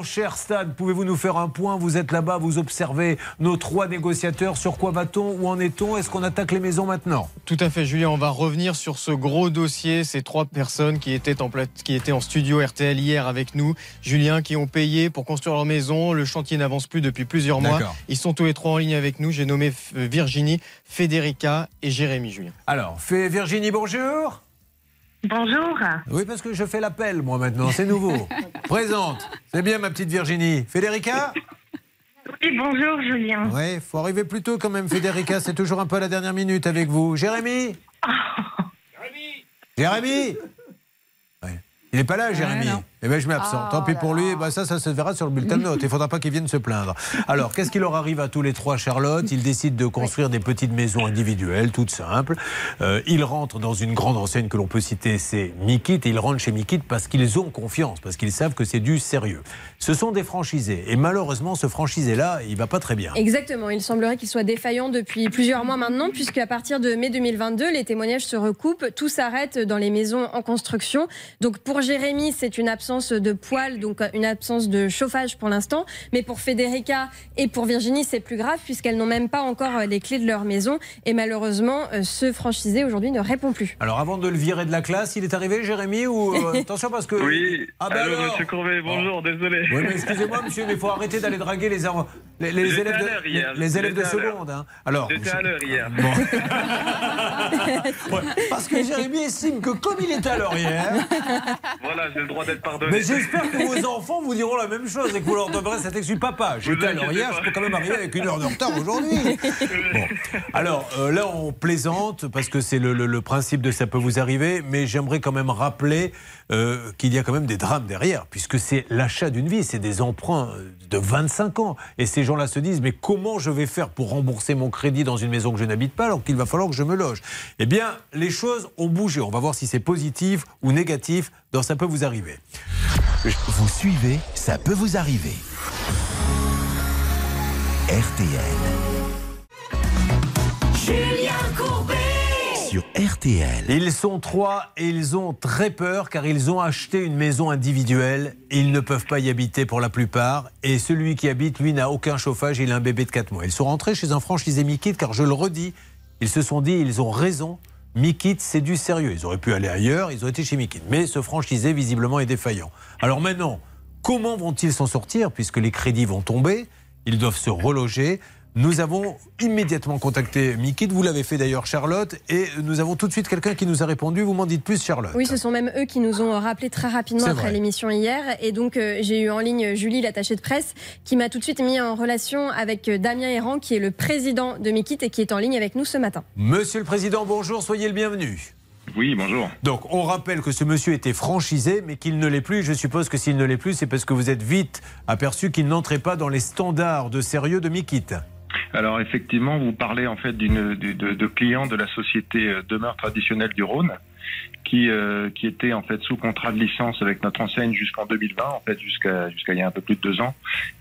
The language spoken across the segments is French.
mon cher Stade, pouvez-vous nous faire un point? Vous êtes là-bas, vous observez nos trois négociateurs. Sur quoi va-t-on? Où en est-on? Est-ce qu'on attaque les maisons maintenant? Tout à fait, Julien. On va revenir sur ce gros dossier. Ces trois personnes qui étaient en, qui étaient en studio RTL hier avec nous, Julien, qui ont payé pour construire leur maison. Le chantier n'avance plus depuis plusieurs mois. Ils sont tous les trois en ligne avec nous. J'ai nommé Virginie, Federica et Jérémy, Julien. Alors, Virginie, bonjour. Bonjour. Oui, parce que je fais l'appel, moi, maintenant. C'est nouveau. Présente. C'est bien, ma petite Virginie. Federica Oui, bonjour, Julien. Oui, il faut arriver plus tôt quand même, Federica. C'est toujours un peu à la dernière minute avec vous. Jérémy Jérémy Jérémy Il n'est pas là, Jérémy. Eh bien, je m'absente. Oh Tant pis pour lui. Bah, ça, ça se verra sur le bulletin de notes. Il ne faudra pas qu'il vienne se plaindre. Alors, qu'est-ce qui leur arrive à tous les trois, Charlotte? Ils décident de construire des petites maisons individuelles, toutes simples. Euh, ils rentrent dans une grande enseigne que l'on peut citer, c'est Mikit. Et ils rentrent chez Mikit parce qu'ils ont confiance, parce qu'ils savent que c'est du sérieux. Ce sont des franchisés. Et malheureusement, ce franchisé-là, il va pas très bien. Exactement. Il semblerait qu'il soit défaillant depuis plusieurs mois maintenant, puisqu'à partir de mai 2022, les témoignages se recoupent. Tout s'arrête dans les maisons en construction. Donc, pour Jérémy, c'est une absence de poils, donc une absence de chauffage pour l'instant. Mais pour Federica et pour Virginie, c'est plus grave puisqu'elles n'ont même pas encore euh, les clés de leur maison. Et malheureusement, euh, ce franchisé aujourd'hui ne répond plus. Alors avant de le virer de la classe, il est arrivé, Jérémy ou euh, attention parce que oui. Ah ben Allô, Monsieur Courbet, bonjour, oh. désolé. Oui, mais excusez-moi, monsieur, mais il faut arrêter d'aller draguer les, les, les élèves de, les, élèves de seconde. Hein. Alors, j'étais à l'heure hier. parce que Jérémy estime que comme il était à l'heure hier, voilà, j'ai le droit d'être pardonné. Mais j'espère que vos enfants vous diront la même chose et que vous leur donnerez cet excuse. Papa, j'étais à l'heure hier, je peux quand même arriver avec une heure de retard aujourd'hui. Bon. Alors euh, là, on plaisante parce que c'est le, principe de ça peut vous arriver, mais j'aimerais quand même rappeler euh, qu'il y a quand même des drames derrière, puisque c'est l'achat d'une vie, c'est des emprunts de 25 ans. Et ces gens-là se disent, mais comment je vais faire pour rembourser mon crédit dans une maison que je n'habite pas alors qu'il va falloir que je me loge? Eh bien, les choses ont bougé. On va voir si c'est positif ou négatif dans Ça peut vous arriver. Vous suivez, ça peut vous arriver. RTL. Julien Courbet sur RTL. Ils sont trois et ils ont très peur car ils ont acheté une maison individuelle. Ils ne peuvent pas y habiter pour la plupart. Et celui qui habite, lui, n'a aucun chauffage. Il a un bébé de 4 mois. Ils sont rentrés chez un franchisé Mikit car je le redis, ils se sont dit, ils ont raison. Mikit, c'est du sérieux. Ils auraient pu aller ailleurs, ils ont été chez Mikit. Mais ce franchisé, visiblement, est défaillant. Alors maintenant, comment vont-ils s'en sortir puisque les crédits vont tomber? Ils doivent se reloger. Nous avons immédiatement contacté Mikit, vous l'avez fait d'ailleurs Charlotte, et nous avons tout de suite quelqu'un qui nous a répondu. Vous m'en dites plus Charlotte Oui, ce sont même eux qui nous ont rappelé très rapidement après l'émission hier. Et donc euh, j'ai eu en ligne Julie, l'attachée de presse, qui m'a tout de suite mis en relation avec euh, Damien Errand, qui est le président de Mikit et qui est en ligne avec nous ce matin. Monsieur le Président, bonjour, soyez le bienvenu. Oui, bonjour. Donc, on rappelle que ce monsieur était franchisé, mais qu'il ne l'est plus. Je suppose que s'il ne l'est plus, c'est parce que vous êtes vite aperçu qu'il n'entrait pas dans les standards de sérieux de Mikit. Alors effectivement, vous parlez en fait d'une de, de, clients de la société euh, demeure traditionnelle du Rhône qui euh, qui était en fait sous contrat de licence avec notre enseigne jusqu'en 2020 en fait jusqu'à jusqu'à il y a un peu plus de deux ans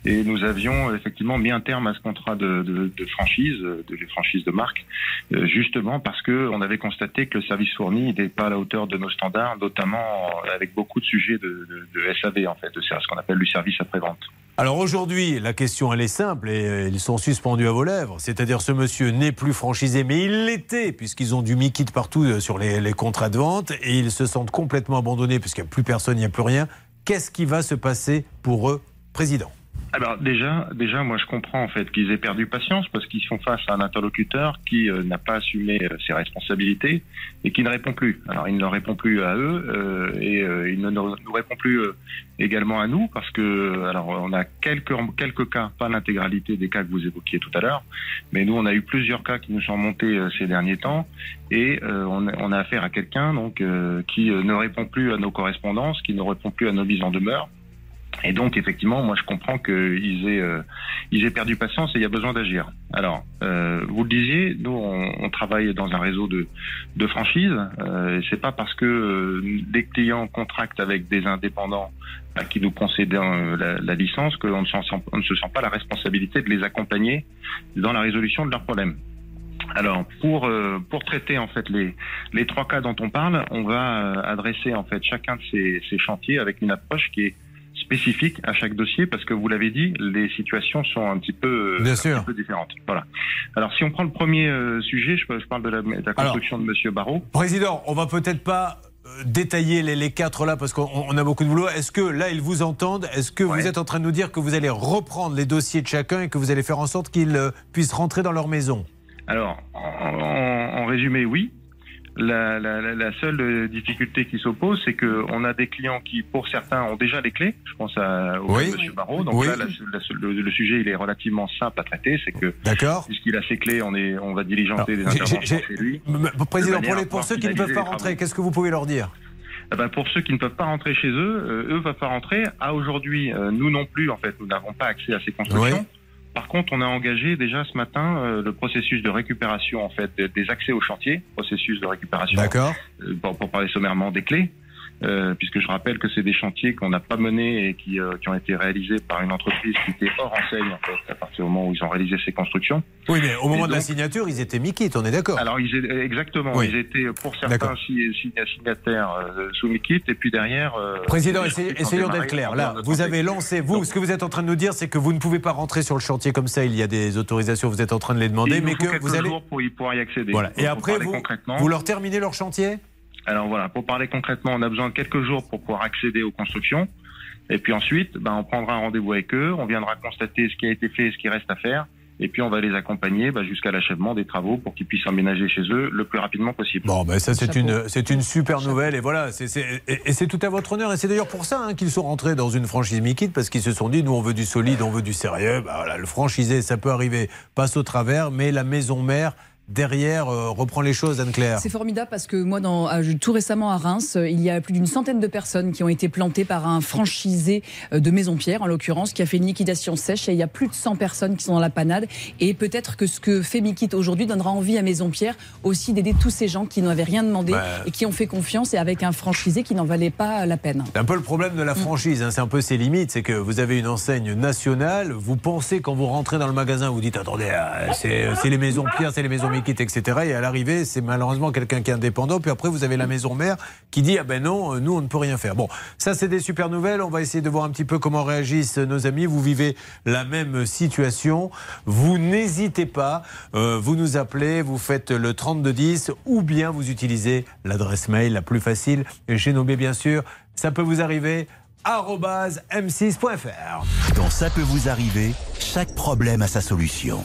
et nous avions effectivement mis un terme à ce contrat de, de, de franchise de franchise de marque euh, justement parce que on avait constaté que le service fourni n'était pas à la hauteur de nos standards notamment avec beaucoup de sujets de, de, SAV en fait de ce qu'on appelle le service après vente. Alors aujourd'hui, la question elle est simple et euh, ils sont suspendus à vos lèvres. C'est-à-dire ce monsieur n'est plus franchisé, mais il l'était puisqu'ils ont du Mikit partout euh, sur les, les, contrats de vente et ils se sentent complètement abandonnés puisqu'il n'y a plus personne, il n'y a plus rien. Qu'est-ce qui va se passer pour eux, président? Alors déjà, déjà, moi je comprends en fait qu'ils aient perdu patience parce qu'ils sont face à un interlocuteur qui euh, n'a pas assumé euh, ses responsabilités et qui ne répond plus. Alors il ne répond plus à eux euh, et il ne nous répond plus également à nous parce que alors on a quelques quelques cas, pas l'intégralité des cas que vous évoquiez tout à l'heure, mais nous on a eu plusieurs cas qui nous sont montés ces derniers temps et on, on, a affaire à quelqu'un donc qui ne répond plus à nos correspondances, qui ne répond plus à nos mises en demeure et donc effectivement, moi je comprends qu'ils aient euh, ils aient perdu patience et il y a besoin d'agir. Alors, euh, vous le disiez, nous on, on, travaille dans un réseau de de franchises. Euh, c'est pas parce que euh, des clients contractent avec des indépendants à qui nous concédons euh, la, la, licence qu'on ne, ne se sent pas la responsabilité de les accompagner dans la résolution de leurs problèmes. Alors pour pour traiter en fait les les trois cas dont on parle, on va adresser en fait chacun de ces, ces chantiers avec une approche qui est spécifique à chaque dossier parce que vous l'avez dit, les situations sont un petit peu, Bien un peu différentes. Voilà. Alors si on prend le premier sujet, je, parle de la, construction de Monsieur Barrault. Président, on va peut-être pas détailler les, quatre là parce qu'on a beaucoup de boulot. Est-ce que là ils vous entendent? Est-ce que vous êtes en train de nous dire que vous allez reprendre les dossiers de chacun et que vous allez faire en sorte qu'ils puissent rentrer dans leur maison? Alors, en résumé, oui. La, seule difficulté qui s'oppose, c'est qu'on a des clients qui, pour certains, ont déjà les clés. Je pense à, au M. Barraud. Donc là, le, sujet, il est relativement simple à traiter. C'est que, puisqu'il a ses clés, on, est, on va diligenter des interventions chez lui. Président, pour, pour ceux qui ne peuvent pas rentrer, qu'est-ce que vous pouvez leur dire? Eh ben pour ceux qui ne peuvent pas rentrer chez eux, euh, eux ne peuvent pas rentrer. À aujourd'hui, euh, nous non plus, en fait, nous n'avons pas accès à ces constructions. Par contre, on a engagé déjà ce matin euh, le processus de récupération en fait des accès au chantier, processus de récupération. D'accord. Euh, pour, pour, parler sommairement des clés. Euh, puisque je rappelle que c'est des chantiers qu'on n'a pas menés et qui, euh, qui, ont été réalisés par une entreprise qui était hors enseigne en fait, à partir du moment où ils ont réalisé ces constructions. Oui, mais au moment de la signature, ils étaient Mikit, on est d'accord Alors, ils étaient, exactement, ils étaient pour certains signataires euh, sous Mikit, et puis derrière... Président, essayons d'être clair. Là, vous avez lancé, vous, ce que vous êtes en train de nous dire, c'est que vous ne pouvez pas rentrer sur le chantier comme ça, il y a des autorisations, vous êtes en train de les demander, mais que vous allez... pour y, pouvoir y accéder. Voilà. Et après, vous, vous leur terminez leur chantier? Alors voilà, pour parler concrètement, on a besoin de quelques jours pour pouvoir accéder aux constructions. Et puis ensuite, ben, on prendra un rendez-vous avec eux, on viendra constater ce qui a été fait et ce qui reste à faire. Et puis on va les accompagner ben, jusqu'à l'achèvement des travaux pour qu'ils puissent emménager chez eux le plus rapidement possible. Bon, ben ça c'est une c'est une super nouvelle et voilà, c'est, et, c'est tout à votre honneur et c'est d'ailleurs pour ça hein, qu'ils sont rentrés dans une franchise Mikit parce qu'ils se sont dit nous on veut du solide, on veut du sérieux. Ben, voilà, le franchisé ça peut arriver, passe au travers, mais la maison mère derrière euh, reprend les choses, Anne-Claire C'est formidable parce que moi, dans, tout récemment à Reims, euh, il y a plus d'une centaine de personnes qui ont été plantées par un franchisé euh, de Maison Pierre, en l'occurrence, qui a fait une liquidation sèche et il y a plus de 100 personnes qui sont dans la panade. Et peut-être que ce que fait Mikit aujourd'hui donnera envie à Maison Pierre aussi d'aider tous ces gens qui n'avaient rien demandé et qui ont fait confiance et avec un franchisé qui n'en valait pas la peine. C'est un peu le problème de la mm. franchise, hein. c'est un peu ses limites, c'est que vous avez une enseigne nationale, vous pensez quand vous rentrez dans le magasin, vous dites attendez, c'est les Maisons Pierre, c'est les Maisons etc. Et à l'arrivée, c'est malheureusement quelqu'un qui est indépendant. Puis après, vous avez la maison mère qui dit Ah ben non, euh, nous, on ne peut rien faire. Bon, ça, c'est des super nouvelles. On va essayer de voir un petit peu comment réagissent nos amis. Vous vivez la même situation. Vous n'hésitez pas. Euh, vous nous appelez, vous faites le 3210 ou bien vous utilisez l'adresse mail la plus facile. J'ai nommé, bien sûr. Ça peut vous arriver m6.fr. Quand ça peut vous arriver, chaque problème a sa solution.